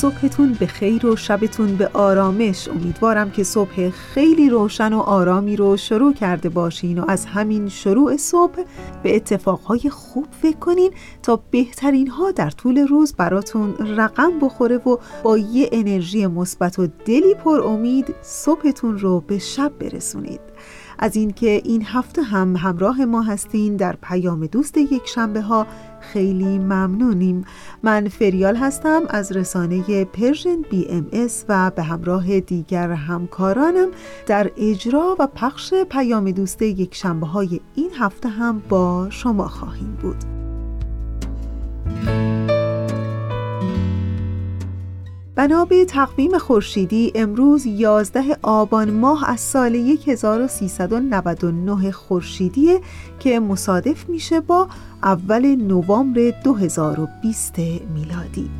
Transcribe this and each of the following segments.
صبحتون به خیر و شبتون به آرامش. امیدوارم که صبح خیلی روشن و آرامی رو شروع کرده باشین و از همین شروع صبح به اتفاقهای خوب فکر کنین تا بهترین ها در طول روز براتون رقم بخوره و با یه انرژی مثبت و دلی پر امید صبحتون رو به شب برسونید. از اینکه این هفته هم همراه ما هستین در پیام دوست یک شنبه ها خیلی ممنونیم. من فریال هستم از رسانه Persian BMS و به همراه دیگر همکارانم. در اجرا و پخش پیام دوست یک شنبه های این هفته هم با شما خواهیم بود. بنا به تقویم خورشیدی امروز 11 آبان ماه از سال 1399 خورشیدی که مصادف میشه با اول نوامبر 2020 میلادی.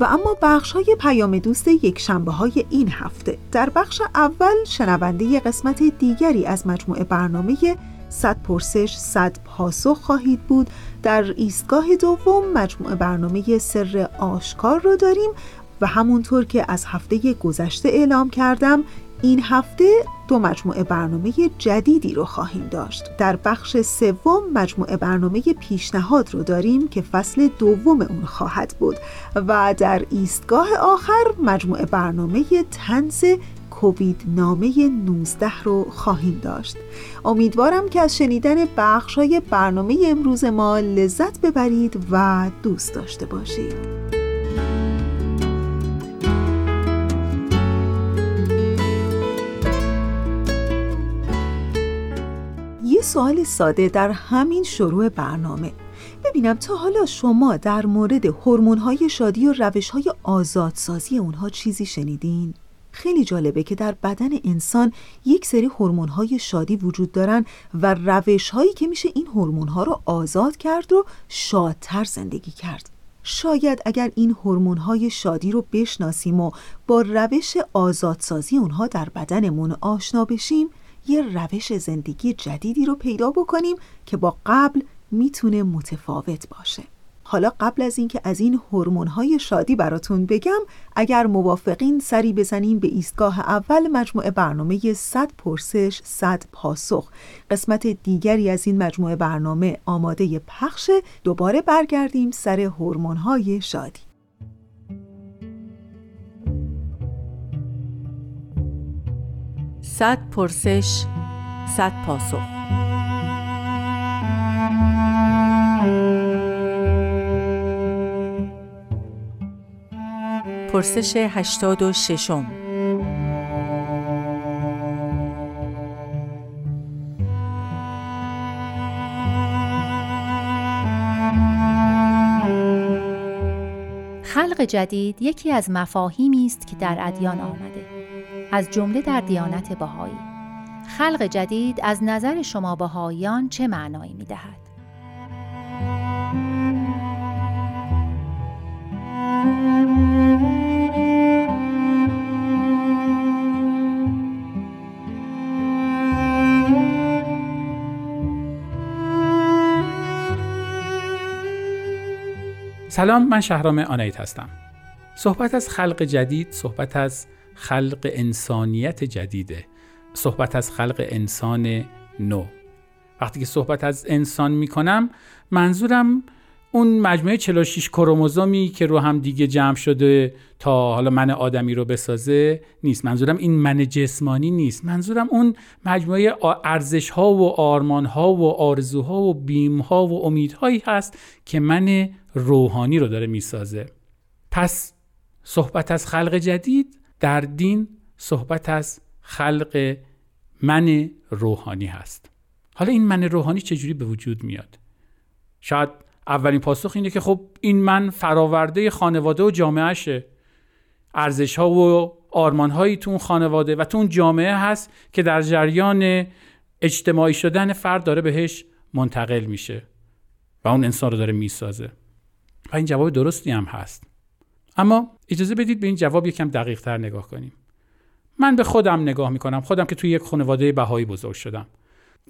و اما بخش های پیام دوست یک شنبه های این هفته. در بخش اول شنونده قسمت دیگری از مجموعه برنامه صد پرسش صد پاسخ خواهید بود. در ایستگاه دوم مجموعه برنامه سر آشکار رو داریم و همونطور که از هفته گذشته اعلام کردم این هفته دو مجموعه برنامه جدیدی رو خواهیم داشت. در بخش سوم مجموعه برنامه پیشنهاد رو داریم که فصل دوم اون خواهد بود. و در ایستگاه آخر مجموعه برنامه تنز کووید نامه 19 رو خواهیم داشت. امیدوارم که از شنیدن بخش های برنامه امروز ما لذت ببرید و دوست داشته باشید. یه سوال ساده در همین شروع برنامه. ببینم تا حالا شما در مورد های شادی و روش‌های آزادسازی اونها چیزی شنیدین؟ خیلی جالبه که در بدن انسان یک سری های شادی وجود دارن و روش هایی که میشه این ها رو آزاد کرد و شادتر زندگی کرد. شاید اگر این های شادی رو بشناسیم و با روش آزادسازی اونها در بدنمون آشنا بشیم یه روش زندگی جدیدی رو پیدا بکنیم که با قبل می‌تونه متفاوت باشه. حالا قبل از اینکه از این های شادی براتون بگم اگر موافقین سری بزنیم به ایستگاه اول مجموعه برنامه 100 پرسش 100 پاسخ. قسمت دیگری از این مجموعه برنامه آماده پخش دوباره برگردیم سر های شادی. صد پرسش صد پاسخ. پرسش هشتاد و ششم. خلق جدید یکی از مفاهیمی است که در ادیان آمده. از جمله در دیانت بهایی. خلق جدید از نظر شما بهاییان چه معنایی می دهد؟ سلام من شهرام آنایت هستم. صحبت از خلق جدید صحبت از خلق انسانیت جدیده. صحبت از خلق انسان نو. وقتی که صحبت از انسان می کنم منظورم اون مجموعه 46 کروموزومی که رو هم دیگه جمع شده تا حالا من آدمی رو بسازه نیست. منظورم این من جسمانی نیست. منظورم اون مجموعه ارزش ها و آرمان ها و آرزوها و بیم ها و امیدهایی هست که من روحانی رو داره می‌سازه. پس صحبت از خلق جدید در دین صحبت از خلق من روحانی هست. حالا این من روحانی چجوری به وجود میاد؟ شاید اولین پاسخ اینه که خب این من فراورده خانواده و جامعهشه. ارزش ها و آرمان هایی تو اون خانواده و تو اون جامعه هست که در جریان اجتماعی شدن فرد داره بهش منتقل میشه و اون انسان رو داره می‌سازه. و این جواب درستی هم هست. اما اجازه بدید به این جواب یکم دقیق تر نگاه کنیم. من به خودم نگاه می‌کنم. خودم که توی یک خانواده بهایی بزرگ شدم.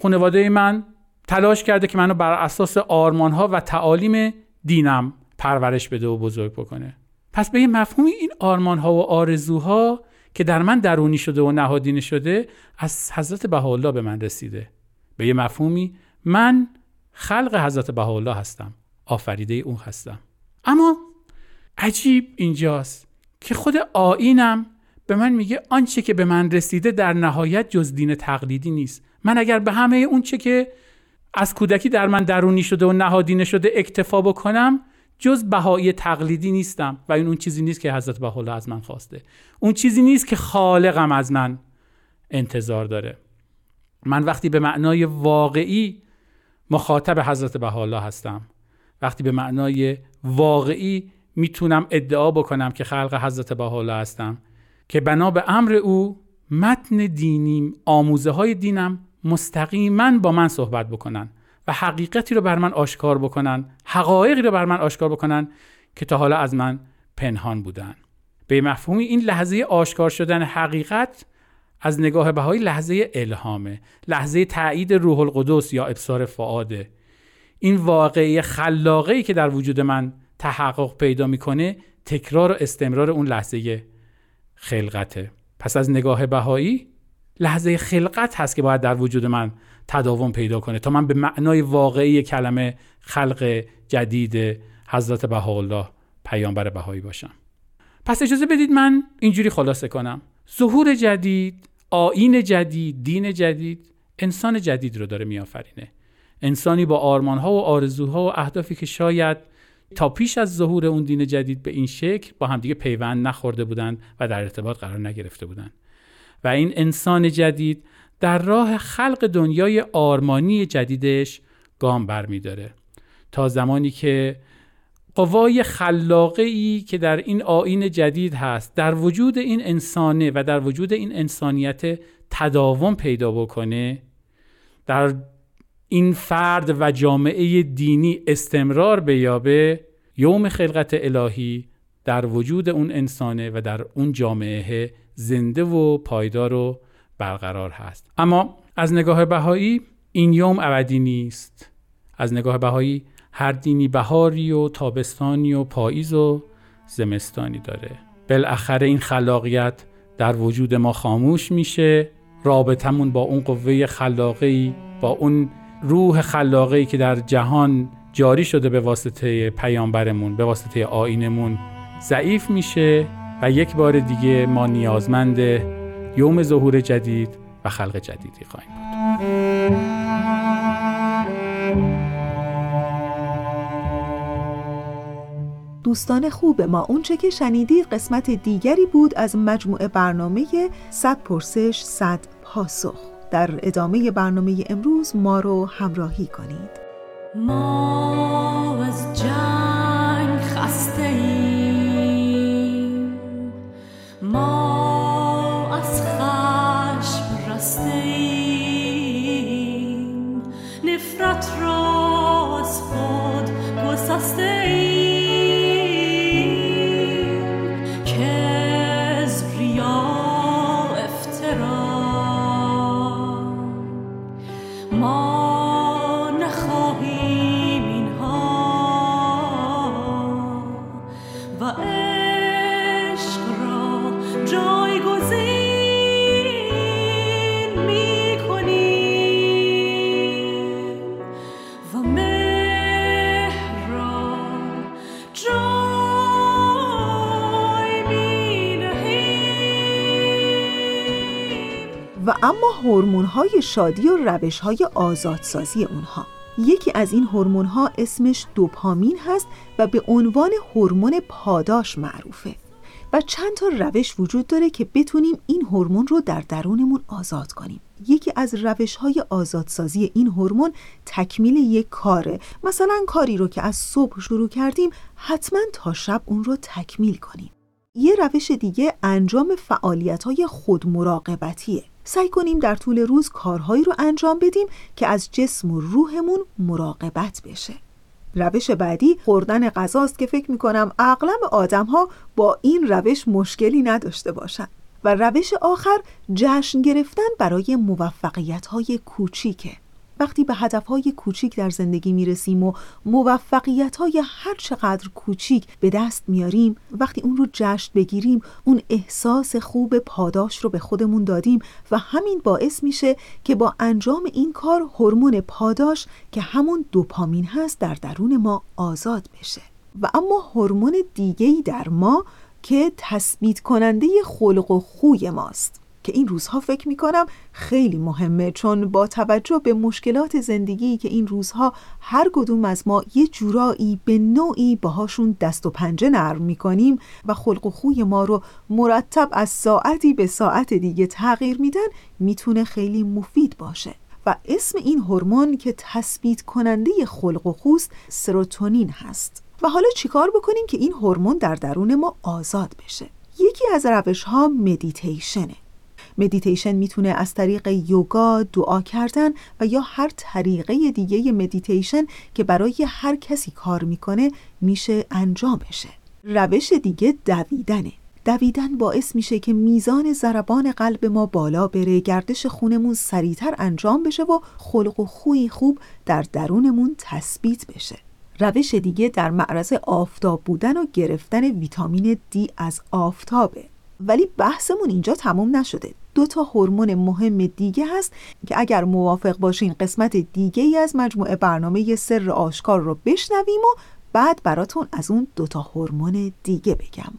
خانواده من تلاش کرده که منو بر اساس آرمان ها و تعالیم دینم پرورش بده و بزرگ بکنه. پس به یه مفهومی این آرمان ها و آرزوها که در من درونی شده و نهادینه شده از حضرت بهاءالله به من رسیده. به یه مفهومی من خلق حضرت بهاءالله هستم. آفریده اون هستم. اما عجیب اینجاست که خود آینم به من میگه آنچه که به من رسیده در نهایت جز دین تقلیدی نیست. من اگر به همه اون چه که از کودکی در من درونی شده و نهادینه شده اکتفا بکنم جز بهایی تقلیدی نیستم. و این اون چیزی نیست که حضرت بهاءالله از من خواسته. اون چیزی نیست که خالقم از من انتظار داره. من وقتی به معنای واقعی مخاطب حضرت بهاءالله هستم. وقتی به معنای واقعی می‌تونم ادعا بکنم که خلق حضرت بهاءالله هستم. که بنا به امر او متن دینیم آموزه های دینم مستقیما با من صحبت بکنن و حقیقتی رو بر من آشکار بکنن حقایقی رو بر من آشکار بکنن که تا حالا از من پنهان بودن. به مفهومی این لحظه آشکار شدن حقیقت از نگاه بهایی لحظه الهامه لحظه تایید روح القدس یا ابصار فعاده این واقعی خلاقه که در وجود من تحقق پیدا می‌کنه تکرار و استمرار اون لحظه خلقته. پس از نگاه بهایی لحظه خلقت هست که باید در وجود من تداوم پیدا کنه تا من به معنای واقعی کلمه خلق جدید حضرت بهاءالله پیامبر بهایی باشم. پس اجازه بدید من اینجوری خلاصه کنم. ظهور جدید آین جدید دین جدید انسان جدید رو داره میآفرینه. انسانی با آرمانها و آرزوها و اهدافی که شاید تا پیش از ظهور اون دین جدید به این شکل با همدیگه پیوند نخورده بودند و در ارتباط قرار نگرفته بودند. و این انسان جدید در راه خلق دنیای آرمانی جدیدش گام برمیداره. تا زمانی که قوای خلاقه ای که در این آین جدید هست در وجود این انسانه و در وجود این انسانیت تداوم پیدا بکنه در این فرد و جامعه دینی استمرار بیابه یوم خلقت الهی در وجود اون انسانه و در اون جامعه زنده و پایدار و برقرار هست. اما از نگاه بهایی این یوم ابدی نیست. از نگاه بهایی هر دینی بهاری و تابستانی و پاییز و زمستانی داره. بالاخره این خلاقیت در وجود ما خاموش میشه. رابطمون با اون قوه خلاقی با اون روح خلاقی که در جهان جاری شده به واسطه پیامبرمون به واسطه آینمون ضعیف میشه. و یک بار دیگه ما نیازمند یوم ظهور جدید و خلق جدیدی خواهیم بود. دوستان خوب ما اونچه که شنیدید قسمت دیگری بود از مجموعه برنامه 100 پرسش 100 پاسخ. در ادامه برنامه امروز ما رو همراهی کنید. ما از جنگ خسته نفرت را ایم اما هورمون های شادی و روش های آزادسازی اونها. یکی از این هورمون ها اسمش دوپامین هست و به عنوان هورمون پاداش معروفه و چند تا روش وجود داره که بتونیم این هورمون رو در درونمون آزاد کنیم. یکی از روش های آزادسازی این هورمون تکمیل یک کاره. مثلا کاری رو که از صبح شروع کردیم حتما تا شب اون رو تکمیل کنیم. یه روش دیگه انجام فعالیت های خود مراقبتیه سعی کنیم در طول روز کارهایی رو انجام بدیم که از جسم و روحمون مراقبت بشه. روش بعدی خوردن غذاست که فکر می‌کنم اغلب آدم ها با این روش مشکلی نداشته باشند و روش آخر جشن گرفتن برای موفقیت های کوچیکه. وقتی به هدفهای کوچیک در زندگی می‌رسیم و موفقیت های هر چقدر کوچیک به دست میاریم وقتی اون رو جشن بگیریم اون احساس خوب پاداش رو به خودمون دادیم و همین باعث میشه که با انجام این کار هورمون پاداش که همون دوپامین هست در درون ما آزاد بشه. و اما هورمون دیگه‌ای در ما که تثبیت کننده خلق و خوی ماست. که این روزها فکر می کنم خیلی مهمه چون با توجه به مشکلات زندگی که این روزها هر کدوم از ما یه جورایی به نوعی باهاشون دست و پنجه نرم می کنیم و خلق و خوی ما رو مرتب از ساعتی به ساعت دیگه تغییر میدن می‌تونه خیلی مفید باشه. و اسم این هورمون که تثبیت کننده خلق و خوست سروتونین هست. و حالا چیکار بکنیم که این هورمون در درون ما آزاد بشه؟ یکی از روش ها مدیتیشنه. مدیتیشن می‌تونه از طریق یوگا، دعا کردن و یا هر طریقه دیگه مدیتیشن که برای هر کسی کار می‌کنه میشه انجام بشه. روش دیگه دویدنه. دویدن باعث میشه که میزان ضربان قلب ما بالا بره گردش خونمون سریعتر انجام بشه و خلق و خوی خوب در درونمون تثبیت بشه. روش دیگه در معرض آفتاب بودن و گرفتن ویتامین دی از آفتابه. ولی بحثمون اینجا تموم نشده. دو تا هورمون مهم دیگه هست که اگر موافق باشین قسمت دیگه ای از مجموعه برنامه سر آشکار رو بشنویم و بعد براتون از اون دو تا هورمون دیگه بگم.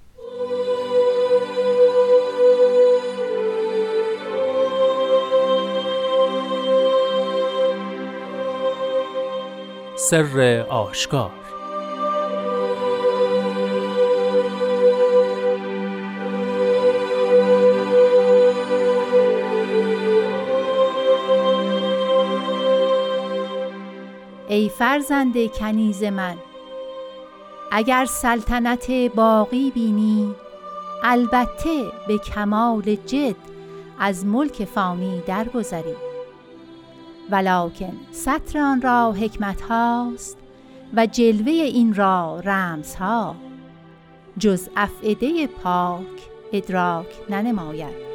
سر آشکار فرزند کنیز من اگر سلطنت باقی بینی البته به کمال جد از ملک فانی درگذری. ولکن سطر آن را حکمت هاست و جلوه این را رمز ها جز افعده پاک ادراک ننماید.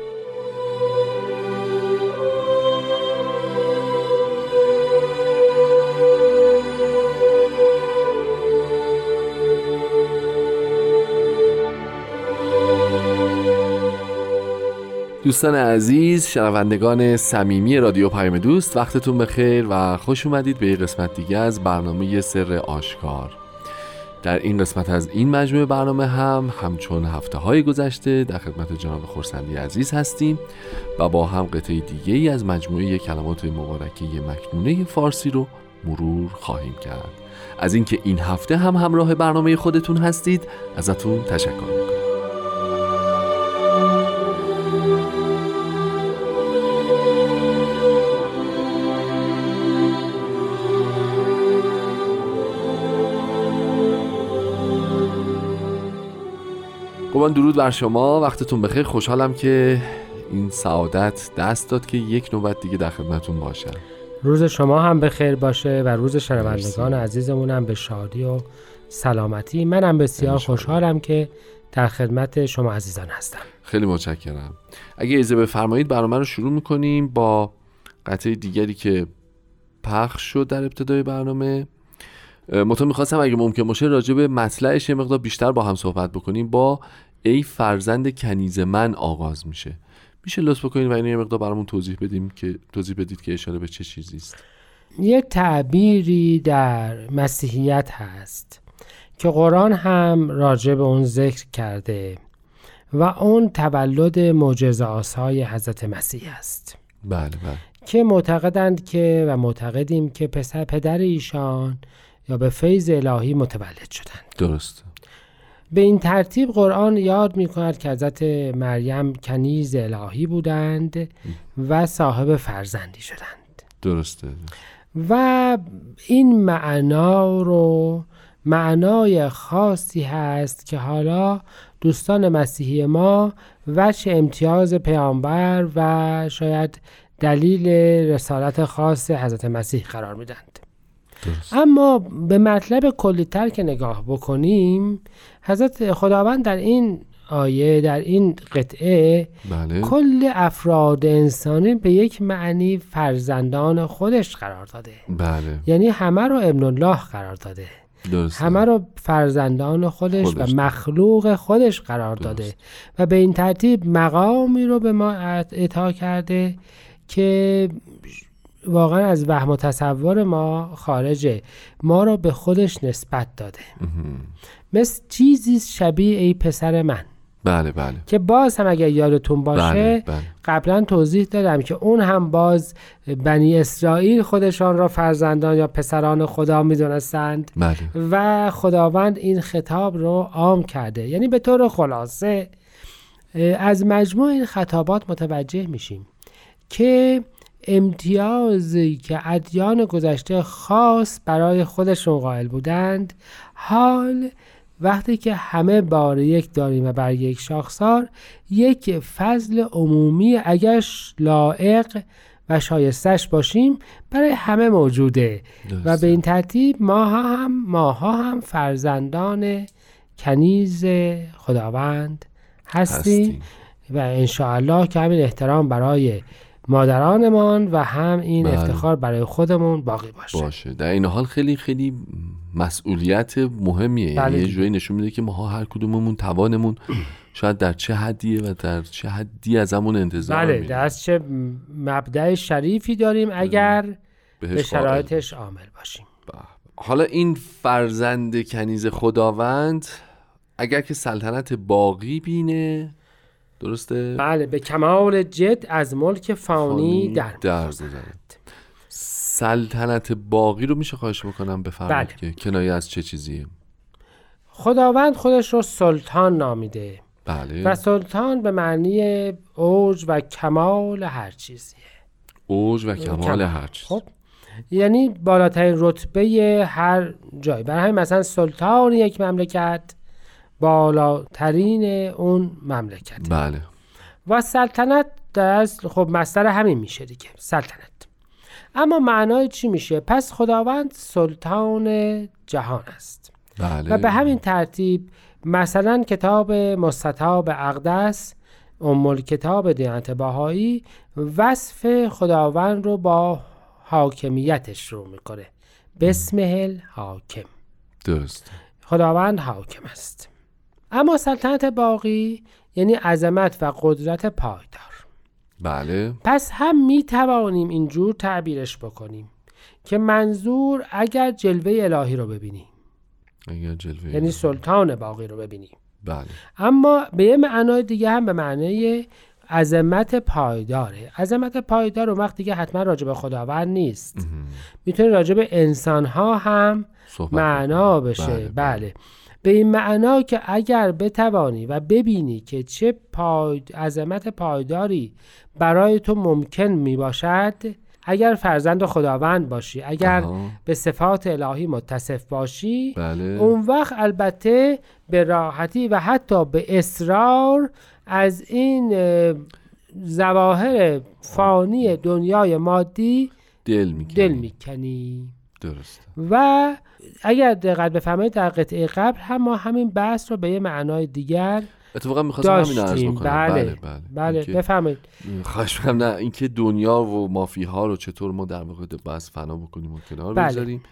دوستان عزیز شنوندگان صمیمی رادیو پیام دوست وقتتون بخیر و خوش اومدید به یه قسمت دیگه از برنامه سر آشکار. در این قسمت از این مجموعه برنامه هم همچون هفته های گذشته در خدمت جناب خورسندی عزیز هستیم و با هم قطعه دیگه ای از مجموعه کلمات مبارکه مکنونه فارسی رو مرور خواهیم کرد. از اینکه این هفته هم همراه برنامه خودتون هستید ازتون تشکر می‌کنم. قربان درود بر شما وقتتون بخیر. خوشحالم که این سعادت دست داد که یک نوبت دیگه در خدمتتون باشم. روز شما هم بخیر باشه و روز شنوندگان عزیزمون هم به شادی و سلامتی. منم بسیار خوشحالم که در خدمت شما عزیزان هستم. خیلی متشکرم. اگه اجازه بفرمایید برنامه رو شروع می‌کنیم با قطعه دیگری که پخش شد در ابتدای برنامه. مطمئن می‌خواستم اگه ممکن باشه راجع به مطلعش یه مقدار بیشتر با هم صحبت بکنیم. با ای فرزند کنیز من آغاز میشه. میشه لطف بکنید و اینو یه مقدار برامون توضیح بدیم که توضیح بدید که اشاره به چه چیزی است. یه تعبیری در مسیحیت هست که قرآن هم راجع به اون ذکر کرده و اون تولد معجزه آسای حضرت مسیح است. بله بله. که معتقدند که و معتقدیم که پسر پدر ایشان یا به فیض الهی متولد شدند. درست. به این ترتیب قرآن یاد می کند که حضرت مریم کنیز الهی بودند و صاحب فرزندی شدند. درسته. و این معنا رو معنای خاصی هست که حالا دوستان مسیحی ما وجه امتیاز پیامبر و شاید دلیل رسالت خاص حضرت مسیح قرار میدند درست. اما به مطلب کلیتر که نگاه بکنیم حضرت خداوند در این آیه در این قطعه بله. کل افراد انسانی به یک معنی فرزندان خودش قرار داده. بله. یعنی همه رو ابن الله قرار داده. درسته. همه رو فرزندان خودش, خودش. و مخلوق خودش قرار درست. داده. و به این ترتیب مقامی رو به ما اعطا کرده که واقعا از وهم و تصور ما خارجه. ما رو به خودش نسبت داده. مثل چیزی شبیه ای پسر من. بله بله. که باز هم اگر یادتون باشه بله بله. قبلا توضیح دادم که اون هم باز بنی اسرائیل خودشان را فرزندان یا پسران خدا می‌دونستند بله. و خداوند این خطاب رو عام کرده. یعنی به طور خلاصه از مجموع این خطابات متوجه میشیم که امتیازی که ادیان گذشته خاص برای خودشون قائل بودند حال وقتی که همه بار یک داریم و بر یک شاخسار یک فضل عمومی اگر لائق و شایستش باشیم برای همه موجوده و. به این ترتیب ماها هم ماها هم فرزندان کنیز خداوند هستیم هستیم. و انشاءالله که همین احترام برای مادرانمان و هم این بله. افتخار برای خودمون باقی باشه باشه در این حال خیلی خیلی مسئولیت مهمیه بله یعنی یه. جوری نشون میده که ما هر کدوممون توانمون شاید در چه حدیه و در چه حدی ازمون انتظار بله. در چه مبدع شریفی داریم اگر به. شرایطش عامل باشیم حالا این فرزند کنیز خداوند اگر که سلطنت باقی بینه درسته؟ بله به کمال جد از ملک فانی در در می‌گذرد. گذرد. سلطنت باقی رو میشه خواهش بکنم بفرمایید بله. که کنایه از چه چیزیه خداوند خودش رو سلطان نامیده بله و سلطان به معنی اوج و کمال هر چیزیه اوج و کمال کمال. هر چیز خب یعنی بالاترین رتبه هر جای برای همین مثلا سلطان یک مملکت بالاترین اون مملکت. بله. و سلطنت در اصل خب مصدر همین میشه دیگه سلطنت. اما معنای چی میشه؟ پس خداوند سلطان جهان است. بله. و به همین ترتیب مثلا کتاب مستطاب اقدس ام کتاب دیانت باهایی وصف خداوند رو با حاکمیتش رو می‌کنه. بسمه حاکم درست. خداوند حاکم است. اما سلطنت باقی یعنی عظمت و قدرت پایدار. بله. پس هم می توانیم اینجور تعبیرش بکنیم که منظور اگر جلوه الهی رو ببینیم. اگر جلوه یعنی سلطان باقی رو ببینیم. بله. اما به یه معنای دیگه هم به معنای عظمت پایداره. عظمت پایدار اون وقت دیگه حتما راجع به خداوند نیست. می‌تونه راجع به انسان ها هم معنا. بشه. بله، بله, به این معنا که اگر بتوانی و ببینی که چه پای... عظمت پایداری برای تو ممکن می باشد اگر فرزند خداوند باشی اگر آها. به صفات الهی متصف باشی بله. اون وقت البته به راحتی و حتی به اصرار از این اه، ظواهر فانی دنیای مادی دل می‌کنی. دل می‌کنی. درست و اگر دقت بفرمایید در قطعه قبل هم ما همین بحث رو به یه معنای دیگر اتفاقا می‌خواستم همین عرض بکنم. بله. بله بله, بله. اینکه- بفرمایید. خواهش می‌کنم نه اینکه دنیا و مافی ها رو چطور ما در واقع بس فنا بکنیم و کنار بله. بگذاریم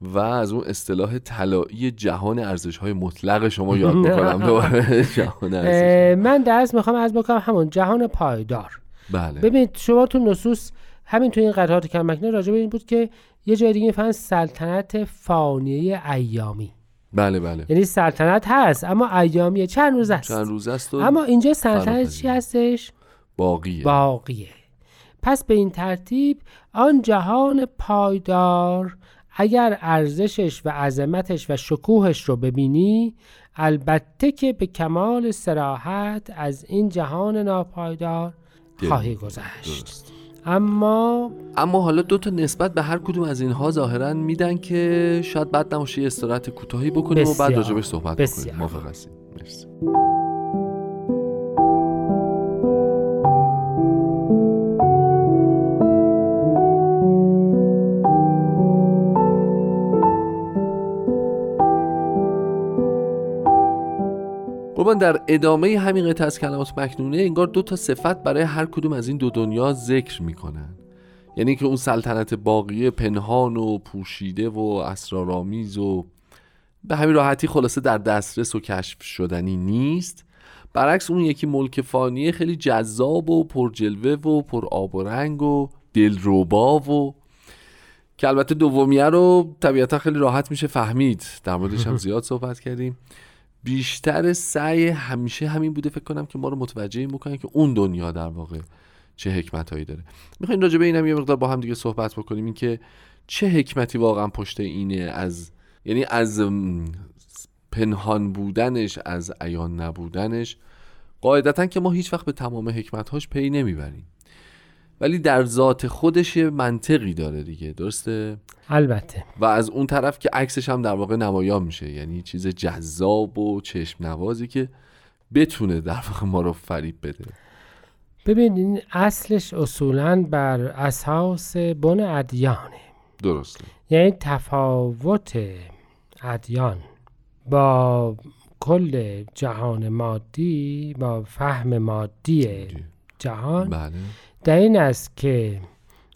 و از اون اصطلاح طلایی جهان ارزش های مطلق شما یاد بکنم. دوباره جهان ارزش من درس می‌خوام از بکنم. همون جهان پایدار. بله. ببینید شما تو نصوص همین تو این قطعات کم مکنه راجع به این بود که یه جای دیگه می‌فهمن سلطنت فانیه ایامی. بله بله. یعنی سلطنت هست اما ایامیه. چند روز است؟ چند روز است اما اینجا سلطنت. چی هستش؟ باقیه. باقیه. پس به این ترتیب آن جهان پایدار اگر ارزشش و عظمتش و شکوهش رو ببینی البته که به کمال سراحت از این جهان ناپایدار خواهی گذشت. اما اما حالا دو تا نسبت به هر کدوم از اینها ظاهرا میدن که شاید بعد نماشه یه استراحت کوتاهی بکنیم و بعد راجبش صحبت بسیار. بکنیم. موافق هستیم مرسی. قربان در ادامه همین قطعه از کلمات مکنونه انگار دو تا صفت برای هر کدوم از این دو دنیا ذکر می‌کنن. یعنی که اون سلطنت باقیه پنهان و پوشیده و اسرارآمیز و به همین راحتی خلاصه در دسترس و کشف شدنی نیست. برعکس اون یکی ملک فانیه خیلی جذاب و پرجلوه و پر آب و رنگ و دلربا و که البته دومیه رو طبیعتا خیلی راحت میشه فهمید. در موردش هم زیاد صحبت کردیم. بیشتر سعی همیشه همین بوده فکر کنم که ما رو متوجه این بکنن که اون دنیا در واقع چه حکمت هایی داره. می‌خوایم راجع به اینم یه مقدار با هم دیگه صحبت بکنیم. این که چه حکمتی واقعا پشت اینه از یعنی از پنهان بودنش از عیان نبودنش. قاعدتا که ما هیچ وقت به تمام حکمتهاش پی نمی‌بریم. ولی در ذات خودش یه منطقی داره دیگه درسته؟ البته. و از اون طرف که عکسش هم در واقع نمایان میشه یعنی چیز جذاب و چشم نوازی که بتونه در واقع ما رو فریب بده. ببین این اصلش اصولا بر اساس بن ادیانه. درسته. یعنی تفاوت ادیان با کل جهان مادی با فهم مادی. جهان. بله. در این است که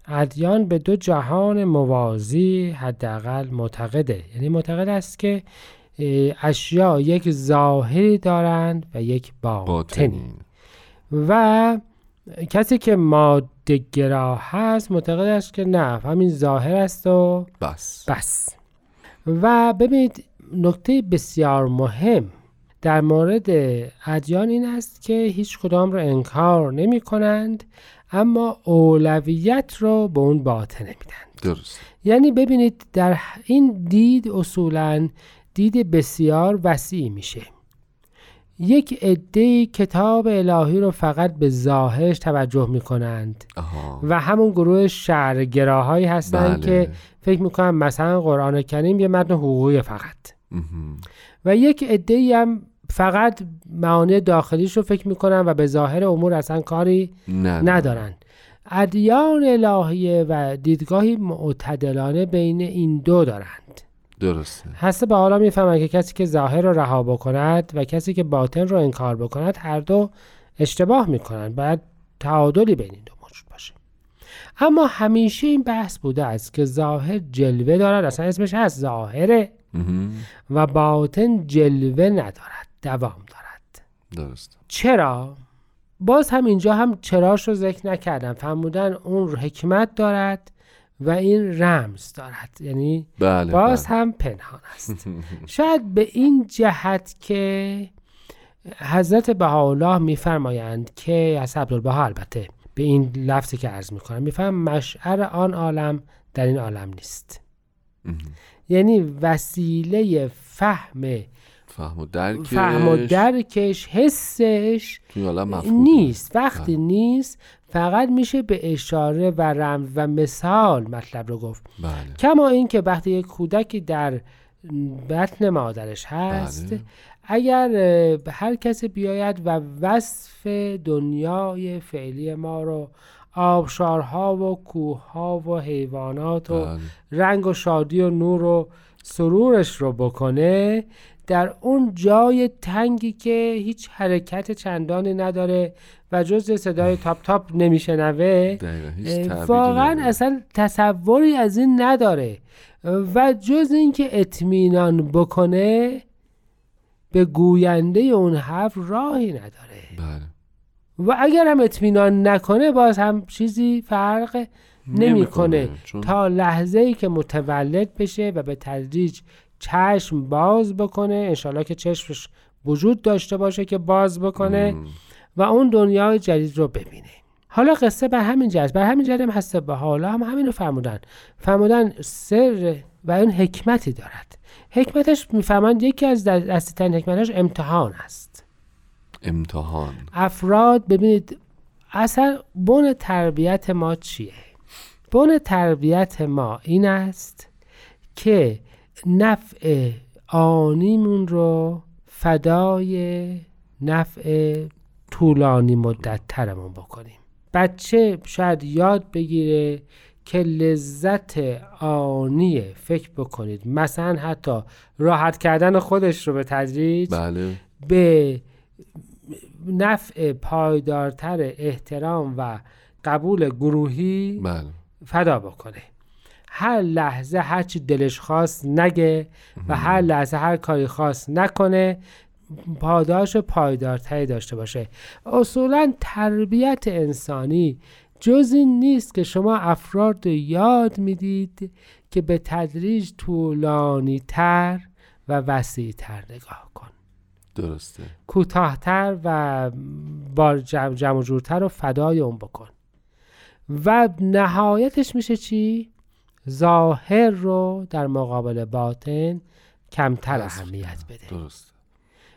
ادیان به دو جهان موازی حداقل معتقده. یعنی معتقد است که اشیا یک ظاهری دارند و یک باطنی. و کسی که ماده گرا هست معتقد است که نه همین ظاهر است و بس. بس. و ببینید نکته بسیار مهم در مورد ادیان این است که هیچ کدام رو انکار نمی کنند. اما اولویت رو به اون باطنه میدن. درست. یعنی ببینید در این دید اصولا دید بسیار وسیع میشه. یک عده کتاب الهی رو فقط به ظاهرش توجه می‌کنند آها. و همون گروه شعرگراهایی هستند بله. که فکر می‌کنن مثلا قرآن کریم یه متن حقوقی فقط. و یک عده هم فقط معانی داخلیش رو فکر می‌کنن و به ظاهر امور اصلا کاری نه ندارن. ادیان الهیه و دیدگاهی معتدلانه بین این دو دارند. درسته. هسته به حالا می‌فهمن که کسی که ظاهر رو رها بکند و کسی که باطن رو انکار بکند هر دو اشتباه می‌کنند باید تعادلی بین این دو موجود باشه. اما همیشه این بحث بوده است که ظاهر جلوه دارد. اصلا اسمش هست ظاهره. و باطن جلوه ندارد. دوام دارد درست چرا؟ باز هم اینجا هم چراش رو ذکر نکردم فرمودن اون حکمت دارد و این رمز دارد یعنی بله باز بله. هم پنهان است شاید به این جهت که حضرت بهاءالله میفرمایند که از عبدالبها البته به این لفظی که عرض می‌کنم میفهم مشعر آن عالم در این عالم نیست. یعنی وسیله فهم فهم و درکش. فهم و درکش حسش نیست. وقتی نیست فقط میشه به اشاره و رمز و مثال مطلب رو گفت. بله. کما اینکه وقتی یک کودکی در بطن مادرش هست بله. اگر هر کسی بیاید و وصف دنیای فعلی ما رو آبشارها و کوهها و حیوانات و بله. رنگ و شادی و نور و سرورش رو بکنه در اون جای تنگی که هیچ حرکت چندانی نداره و جز صدای تاپ تاپ نمیشنوه واقعا. اصلا تصوری از این نداره. و جز اینکه اطمینان بکنه به گوینده اون حرف راهی نداره. بله. و اگر هم اطمینان نکنه باز هم چیزی فرق نمی‌کنه. چون تا لحظه ای که متولد بشه و به تدریج چشم باز بکنه انشالله که چشمش وجود داشته باشه که باز بکنه مم. و اون دنیای جدید رو ببینه. حالا قصه بر همین جهت بر همین هم هست به حالا هم همین رو فرمودن. فرمودن سر و اون حکمتی دارد. حکمتش می‌فهمند یکی از دستی حکمتش امتحان است. امتحان. افراد ببینید اصلا بن تربیت ما چیه؟ بن تربیت ما این است که نفع آنیمون رو فدای نفع طولانی مدت ترمون بکنیم. بچه شاید یاد بگیره که لذت آنی فکر بکنید. مثلا حتی راحت کردن خودش رو به تدریج بله. به نفع پایدارتر احترام و قبول گروهی بله. فدا بکنه. هر لحظه هر چی دلش خواست نگه و هر لحظه هر کاری خواست نکنه پاداش پایدارتری داشته باشه. اصولا تربیت انسانی جز این نیست که شما افراد رو یاد می‌دید که به تدریج طولانی تر و وسیع تر نگاه کن. درسته. کوتاهتر و با جمع, جمع جورتر و فدای اون بکن. و نهایتش میشه چی؟ ظاهر رو در مقابل باطن کمتر اهمیت بده. درست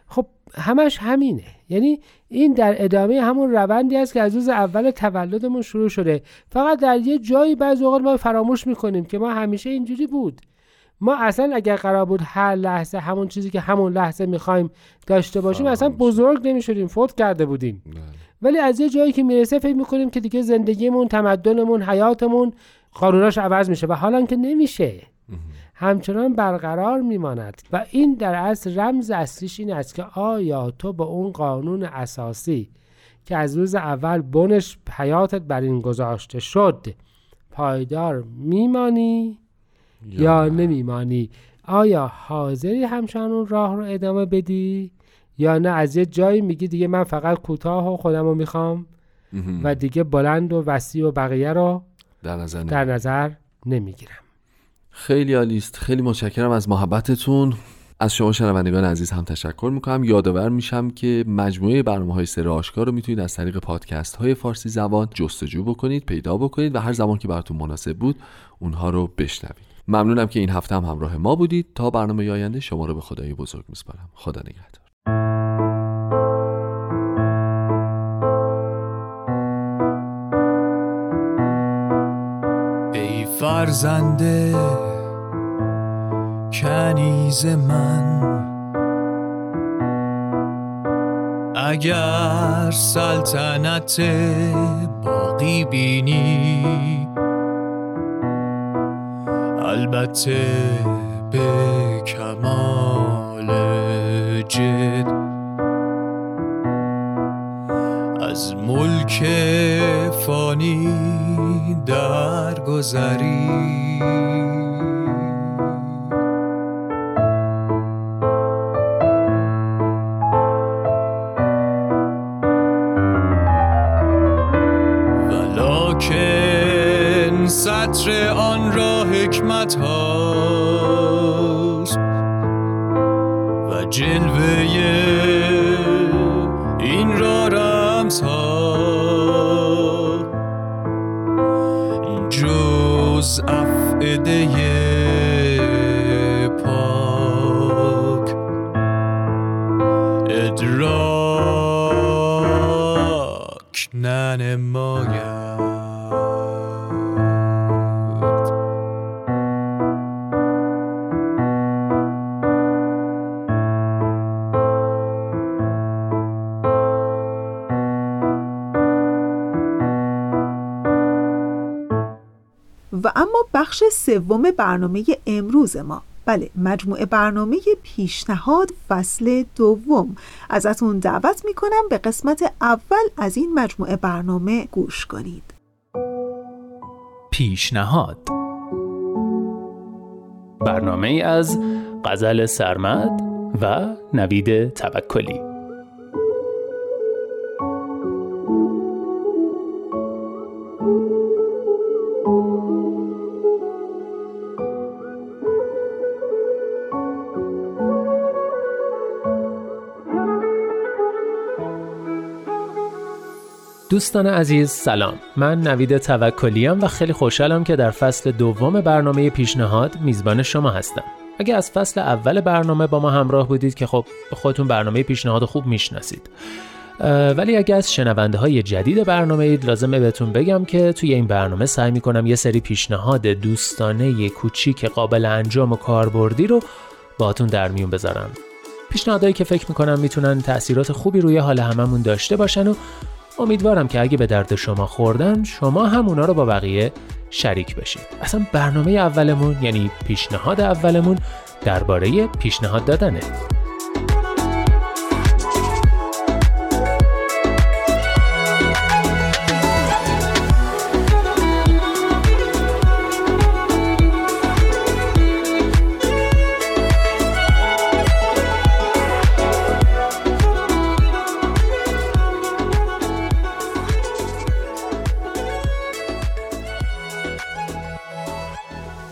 خب همش همینه. یعنی این در ادامه همون روندی است که از روز اول تولدمون شروع شده. فقط در یه جایی بعض اوقات ما فراموش می‌کنیم که ما همیشه اینجوری بود. ما اصلا اگر قرار بود هر لحظه همون چیزی که همون لحظه می‌خوایم داشته باشیم اصلا بزرگ نمی‌شدیم فوت کرده بودیم. ولی از یه جایی که می‌رسه فکر می‌کنیم که دیگه زندگیمون تمدنمون حیاتمون قانوناش عوض میشه و حالا که نمیشه. همچنان برقرار میماند و این در اصل رمز اصلیش این است که آیا تو به اون قانون اساسی که از روز اول بنش حیاتت بر این گذاشته شد پایدار میمانی یا, نمیمانی؟ آیا حاضری همچنان اون راه رو ادامه بدی یا نه؟ از یه جایی میگی دیگه من فقط کوتاه و خودم رو می‌خوام و دیگه بلند و وسیع و بقیه رو در نظر, در نظر نمی‌گیرم. خیلی عالیست خیلی متشکرم از محبتتون. از شما شنوندگان عزیز هم تشکر می‌کنم. یادآور میشم که مجموعه برنامه های سر آشکار رو می‌تونید از طریق پادکست های فارسی زبان جستجو بکنید پیدا بکنید و هر زمان که براتون مناسب بود اونها رو بشنوید. ممنونم که این هفته هم همراه ما بودید. تا برنامه آینده شما رو به خدای بزرگ میسپارم. خدا نگهدار. ای فرزند کنیز من. اگر سلطنت باقی بینی البته به کمال جد از ملک فانی درگذری ولکن سطر آن را حکمت هاست سوم برنامه امروز ما. بله مجموعه برنامه پیشنهاد فصل دوم. ازتون دعوت می‌کنم به قسمت اول از این مجموعه برنامه گوش کنید. پیشنهاد. برنامه از غزل سرمد و نوید توکلی. دوستان عزیز سلام. من نوید توکلیم و خیلی خوشحالم که در فصل دوم برنامه پیشنهاد میزبان شما هستم. اگه از فصل اول برنامه با ما همراه بودید که خب خودتون برنامه پیشنهاد خوب می‌شناسید. ولی اگه از شنونده های جدید برنامه اید لازمه بهتون بگم که توی این برنامه سعی می‌کنم یه سری پیشنهاد دوستانه کوچیک قابل انجام و کاربردی رو باهاتون در میون بذارم. پیشنهادهایی که فکر می‌کنم می‌تونن تاثیرات خوبی روی حال هممون داشته باشن و امیدوارم که اگه به درد شما خوردن شما هم اونا رو با بقیه شریک بشید. اصلا برنامه اولمون یعنی پیشنهاد اولمون درباره پیشنهاد دادنه.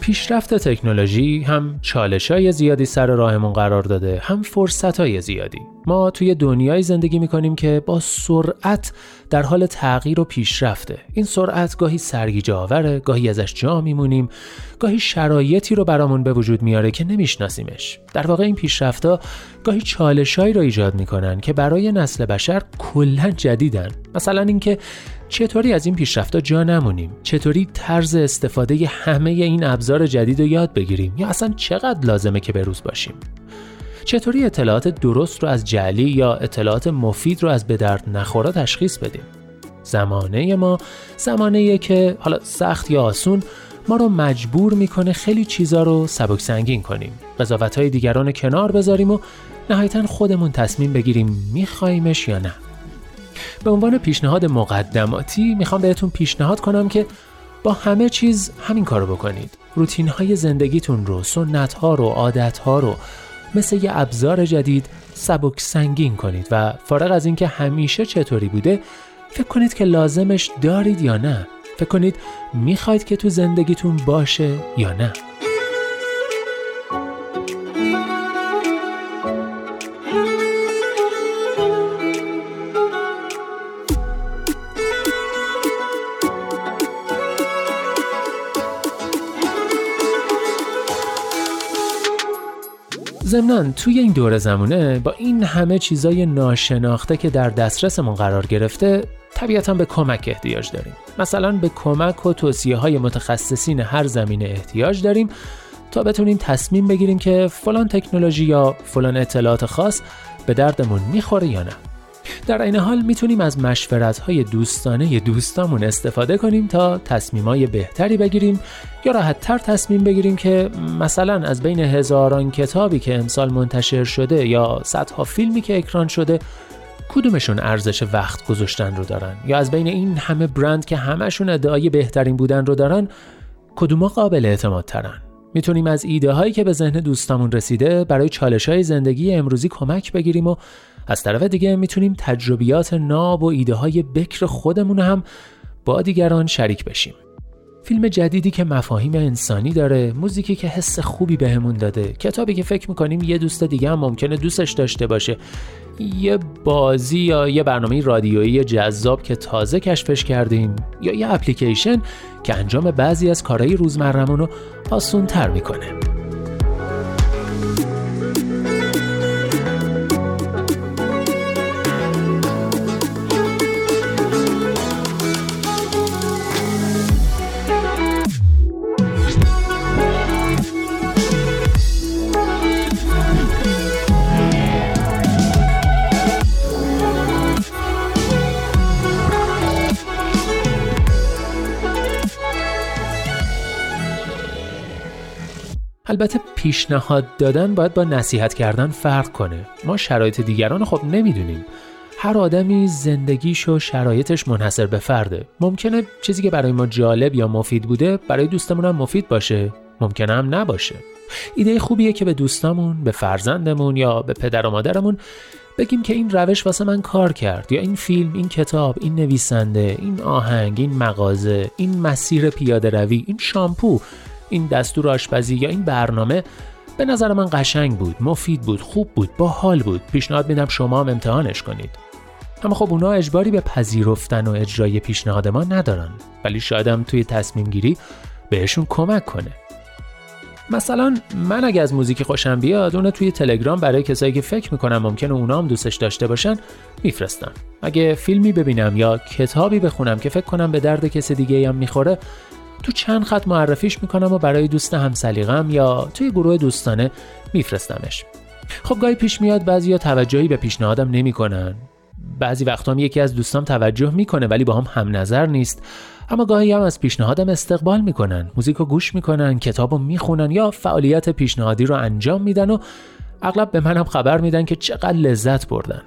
پیشرفت تکنولوژی هم چالش های زیادی سر راهمون قرار داده هم فرصت های زیادی. ما توی دنیای زندگی می‌کنیم که با سرعت در حال تغییر و پیشرفته. این سرعت گاهی سرگیجه آوره گاهی ازش جا میمونیم گاهی شرایطی رو برامون به وجود میاره که نمیشناسیمش. در واقع این پیشرفتها گاهی چالشهایی رو ایجاد می‌کنن که برای نسل بشر کلا جدیدن. مثلا اینکه چطوری از این پیشرفتها جا نمونیم؟ چطوری طرز استفاده همه این ابزار جدید رو یاد بگیریم؟ یا اصلا چقدر لازمه که بروز باشیم؟ چطوری اطلاعات درست رو از جعلی یا اطلاعات مفید رو از به درد نخورا تشخیص بدیم؟ زمانه ما زمانه که حالا سخت یا آسون ما رو مجبور می‌کنه خیلی چیزا رو سبک سنگین کنیم. قضاوت های دیگران کنار بذاریم و نهایتا خودمون تصمیم بگیریم میخوایمش یا نه. به عنوان پیشنهاد مقدماتی می‌خوام بهتون پیشنهاد کنم که با همه چیز همین کارو بکنید. روتین های زندگیتون رو سنت ها رو عادت ها رو مثل یه ابزار جدید سبک سنگین کنید و فارغ از اینکه همیشه چطوری بوده فکر کنید که لازمش دارید یا نه. فکر کنید می‌خواید که تو زندگیتون باشه یا نه. ضمنا توی این دور زمونه با این همه چیزای ناشناخته که در دسترسمون قرار گرفته طبیعتا به کمک احتیاج داریم. مثلا به کمک و توصیه های متخصصین هر زمینه احتیاج داریم تا بتونیم تصمیم بگیریم که فلان تکنولوژی یا فلان اطلاعات خاص به دردمون می‌خوره یا نه. در این حال می‌تونیم از مشورت های دوستانه دوستامون استفاده کنیم تا تصمیمای بهتری بگیریم یا راحت تر تصمیم بگیریم که مثلا از بین هزاران کتابی که امسال منتشر شده یا صدها فیلمی که اکران شده کدومشون ارزش وقت گذاشتن رو دارن؟ یا از بین این همه برند که همشون ادعای بهترین بودن رو دارن کدوما قابل اعتماد ترن می‌تونیم از ایده هایی که به ذهن دوستامون رسیده برای چالش های زندگی امروزی کمک بگیریم و از طرف دیگه می‌تونیم تجربیات ناب و ایده های بکر خودمون هم با دیگران شریک بشیم. فیلم جدیدی که مفاهیم انسانی داره موزیکی که حس خوبی بهمون داده کتابی که فکر می‌کنیم یه دوست دیگه هم ممکنه دوستش داشته باشه. یه بازی یا یه برنامه رادیویی جذاب که تازه کشفش کردیم یا یه اپلیکیشن که انجام بعضی از کارهای روزمرمون رو آسون تر می‌کنه. البته پیشنهاد دادن باید با نصیحت کردن فرق کنه. ما شرایط دیگران خب نمی‌دونیم. هر آدمی زندگیش و شرایطش منحصر به فرده. ممکنه چیزی که برای ما جالب یا مفید بوده برای دوستمون هم مفید باشه. ممکنه هم نباشه. ایده خوبیه که به دوستامون به فرزندمون یا به پدر و مادرمون بگیم که این روش واسه من کار کرد. یا این فیلم این کتاب این نویسنده این آهنگ این مغازه این مسیر پیاده روی این شامپو. این دستور آشپزی یا این برنامه به نظر من قشنگ بود مفید بود خوب بود با حال بود. پیشنهاد میدم شما هم امتحانش کنید. اما خب اونا اجباری به پذیرفتن و اجرای پیشنهاد ما ندارن. ولی شایدم توی تصمیم گیری بهشون کمک کنه. مثلا من اگه از موزیک خوشم بیاد اونو توی تلگرام برای کسایی که فکر می‌کنم ممکنه اونا هم دوستش داشته باشن میفرستم. اگه فیلمی ببینم یا کتابی بخونم که فکر کنم به درد کسی دیگه هم می‌خوره تو چند خط معرفیش می‌کنم و برای دوست همسلیقم یا توی گروه دوستانه میفرستمش. خب گاهی پیش میاد بعضیا توجهی به پیشنهادم نمی‌کنن. بعضی وقتا هم یکی از دوستام توجه می‌کنه ولی با هم هم نظر نیست. اما گاهی هم از پیشنهادم استقبال می‌کنن موزیک رو گوش می‌کنن کتاب رو می‌خونن یا فعالیت پیشنهادی رو انجام میدن و اغلب به منم خبر میدن که چقدر لذت بردن.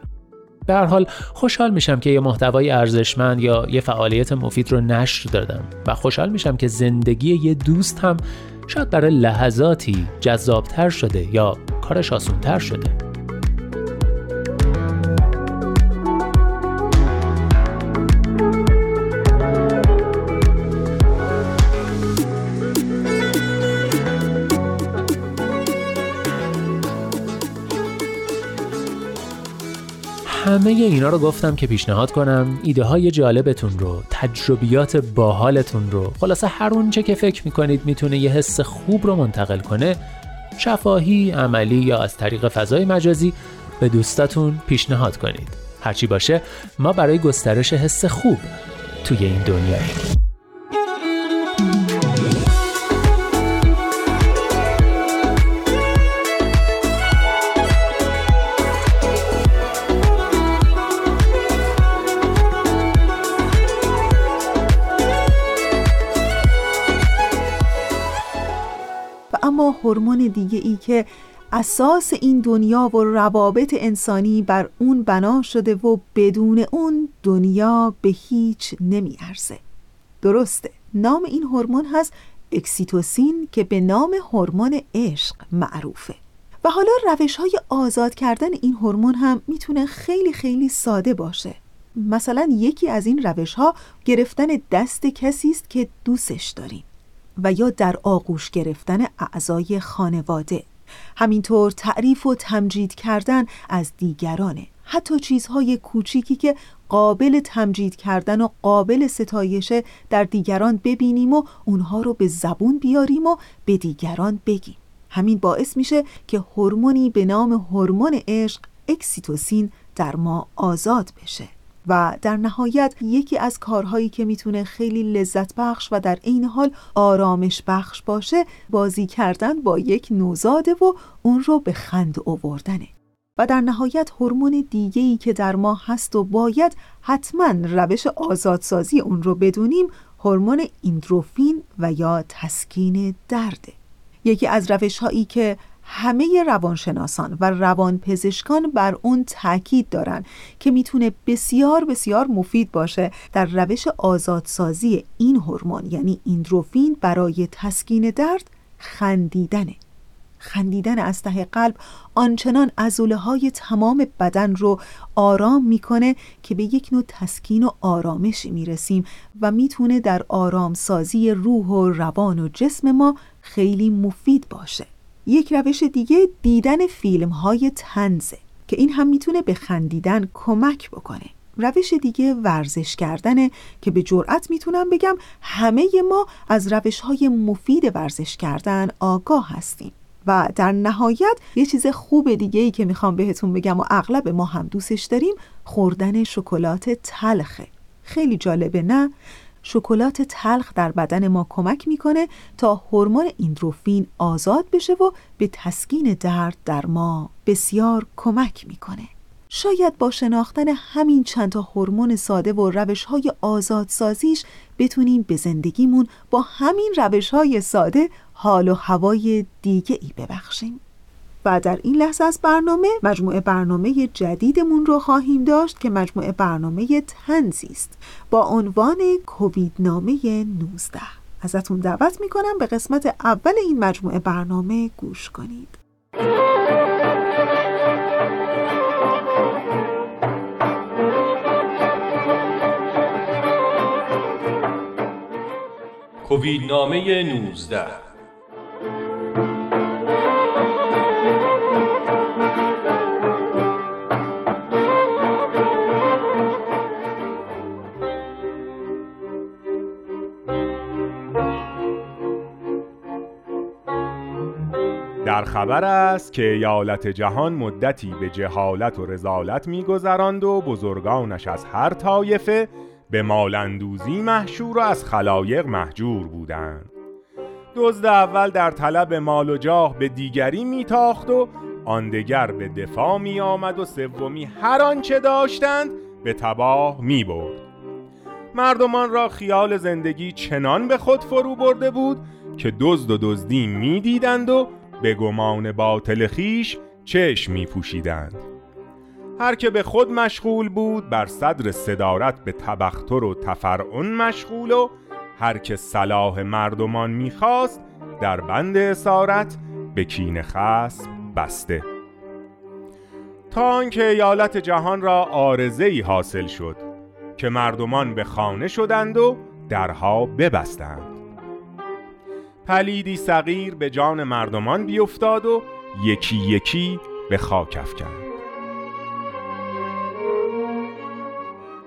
به حال خوشحال میشم که یه محتوای ارزشمند یا یه فعالیت مفید رو نشر دادم و خوشحال میشم که زندگی یه دوست هم شاید برای لحظاتی جذابتر شده یا کارش آسونتر شده. همه اینا رو گفتم که پیشنهاد کنم ایده های جالبتون رو تجربیات باحالتون رو. خلاصه هر اونچه که فکر می‌کنید می‌تونه یه حس خوب رو منتقل کنه شفاهی، عملی یا از طریق فضای مجازی به دوستاتون پیشنهاد کنید. هرچی باشه ما برای گسترش حس خوب توی این دنیاییم هورمون دیگه ای که اساس این دنیا و روابط انسانی بر اون بنا شده و بدون اون دنیا به هیچ نمیارزه. درسته نام این هورمون هست اکسیتوسین که به نام هورمون عشق معروفه. و حالا روش های آزاد کردن این هورمون هم می‌تونه خیلی خیلی ساده باشه. مثلا یکی از این روش ها گرفتن دست کسی است که دوستش داریم. و یا در آغوش گرفتن اعضای خانواده. همینطور تعریف و تمجید کردن از دیگرانه. حتی چیزهای کوچیکی که قابل تمجید کردن و قابل ستایشه در دیگران ببینیم و اونها رو به زبون بیاریم و به دیگران بگیم. همین باعث میشه که هورمونی به نام هورمون عشق اکسیتوسین در ما آزاد بشه. و در نهایت یکی از کارهایی که می‌تونه خیلی لذت بخش و در عین حال آرامش بخش باشه بازی کردن با یک نوزاده و اون رو به خند آوردنه. و در نهایت هورمون دیگه ای که در ما هست و باید حتما روش آزادسازی اون رو بدونیم هورمون ایندروفین و یا تسکین درده. یکی از روش هایی که همه روانشناسان و روانپزشکان بر اون تاکید دارن که می‌تونه بسیار بسیار مفید باشه در روش آزادسازی این هورمون یعنی ایندروفین برای تسکین درد خندیدنه خندیدن از ته قلب آنچنان ازوله های تمام بدن رو آرام می‌کنه که به یک نوع تسکین و آرامشی می‌رسیم و می‌تونه در آرامسازی روح و روان و جسم ما خیلی مفید باشه. یک روش دیگه دیدن فیلم های تنزه که این هم می‌تونه به خندیدن کمک بکنه. روش دیگه ورزش کردنه که به جرأت می‌تونم بگم همه ما از روش های مفید ورزش کردن آگاه هستیم. و در نهایت یه چیز خوب دیگه ای که می‌خوام بهتون بگم و اغلب ما هم دوستش داریم خوردن شکلات تلخه. خیلی جالبه نه؟ شکلات تلخ در بدن ما کمک می‌کنه تا هورمون ایندروفین آزاد بشه و به تسکین درد در ما بسیار کمک می‌کنه. شاید با شناختن همین چند تا هورمون ساده و روش های آزادسازیش بتونیم به زندگیمون با همین روش های ساده حال و هوای دیگه ای ببخشیم. و در این لحظه از برنامه مجموعه برنامه جدیدمون رو خواهیم داشت که مجموعه برنامه تنزی است با عنوان کووید نامه 19 ازتون دعوت می‌کنم به قسمت اول این مجموعه برنامه گوش کنید. کووید نامه 19 در خبر است که ایالت جهان مدتی به جهالت و رزالت میگذراند و بزرگانش از هر طایفه به مالندوزی محشور و از خلایق محجور بودند. دزد اول در طلب مال و جاه به دیگری میتاخت و آن دگر به دفاع می آمد و سومی هر آنچه داشتند به تباه می برد مردمان را خیال زندگی چنان به خود فرو برده بود که دزد و دزدی می دیدند و به گمان باطل خیش چشم می پوشیدند هر که به خود مشغول بود بر صدر صدارت به تبختر و تفرعن مشغول و هر که صلاح مردمان می‌خواست در بند اسارت به کین خصم بسته. تا آنکه ایالت جهان را آرزه ای حاصل شد که مردمان به خانه شدند و درها ببستند. پلیدی صغیر به جان مردمان بیفتاد و یکی یکی به خاک افکند.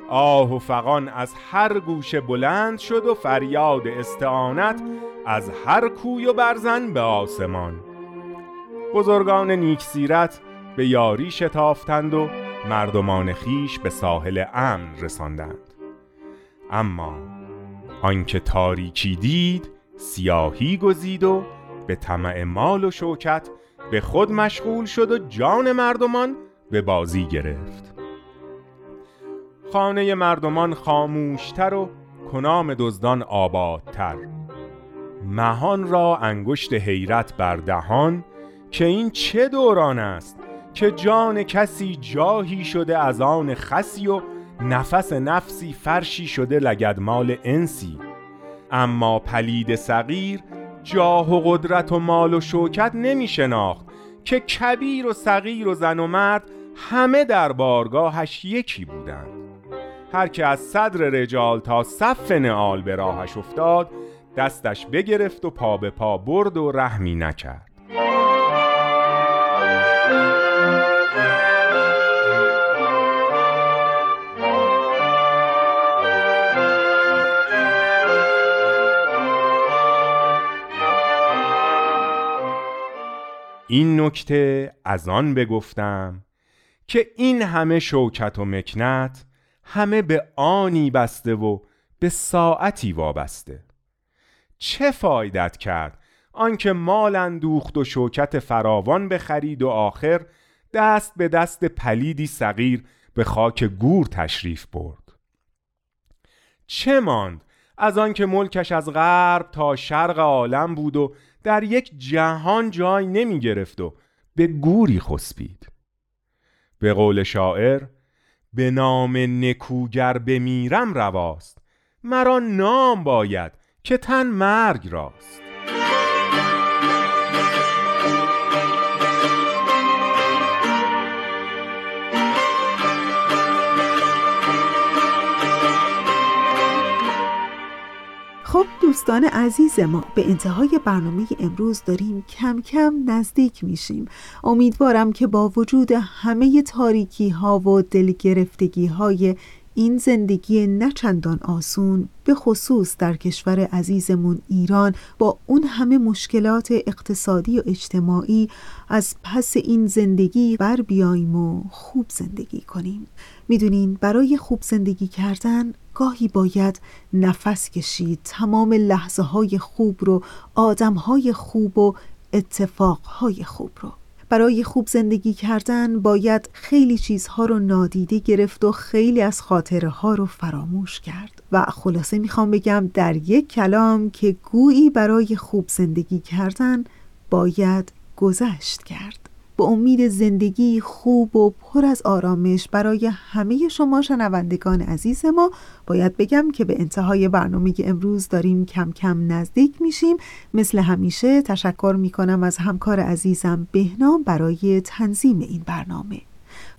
آه و فقان از هر گوشه بلند شد و فریاد استعانت از هر کوی و برزن به آسمان. بزرگان نیکسیرت به یاری شتافتند و مردمان خیش به ساحل امن رساندند. اما آنکه تاریکی دید سیاهی گزید و به طمع مال و شوکت به خود مشغول شد و جان مردمان به بازی گرفت. خانه مردمان خاموشتر و کنام دزدان آبادتر. مهان را انگشت حیرت بر دهان که این چه دوران است که جان کسی جاهی شده از آن خسی و نفس نفسی فرشی شده لگدمال انسی. اما پلید صغیر جاه و قدرت و مال و شوکت نمی شناخت که کبیر و صغیر و زن و مرد همه در بارگاهش یکی بودند. هر که از صدر رجال تا صف نعال به راهش افتاد دستش بگرفت و پا به پا برد و رحمی نکرد. این نکته از آن بگفتم که این همه شوکت و مکنت همه به آنی بسته و به ساعتی وابسته. چه فایدت کرد آنکه مال اندوخت و شوکت فراوان بخرید و آخر دست به دست پلیدی صغیر به خاک گور تشریف برد؟ چه ماند از آنکه ملکش از غرب تا شرق عالم بود و در یک جهان جای نمی گرفت و به گوری خسبید به قول شاعر به نام نکوگر بمیرم رواست مرا نام باید که تن مرگ راست. خب دوستان عزیز ما به انتهای برنامه امروز داریم کم کم نزدیک میشیم. امیدوارم که با وجود همه تاریکی ها و دلگرفتگی های این زندگی نچندان آسون به خصوص در کشور عزیزمون ایران با اون همه مشکلات اقتصادی و اجتماعی از پس این زندگی بر بیاییم و خوب زندگی کنیم. می‌دونین برای خوب زندگی کردن گاهی باید نفس کشید. تمام لحظه های خوب رو آدم های خوب و اتفاق های خوب رو. برای خوب زندگی کردن باید خیلی چیزها رو نادیده گرفت و خیلی از خاطره ها رو فراموش کرد. و خلاصه می‌خوام بگم در یک کلام که گویی برای خوب زندگی کردن باید گذشت کرد. به امید زندگی خوب و پر از آرامش برای همه شما شنوندگان عزیز ما باید بگم که به انتهای برنامه امروز داریم کم کم نزدیک میشیم. مثل همیشه تشکر می‌کنم از همکار عزیزم بهنام برای تنظیم این برنامه.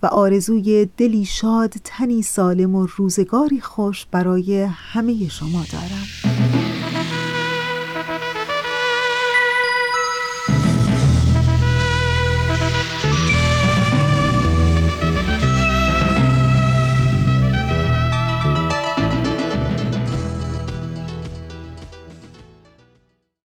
و آرزوی دلی شاد تنی سالم و روزگاری خوش برای همه شما دارم.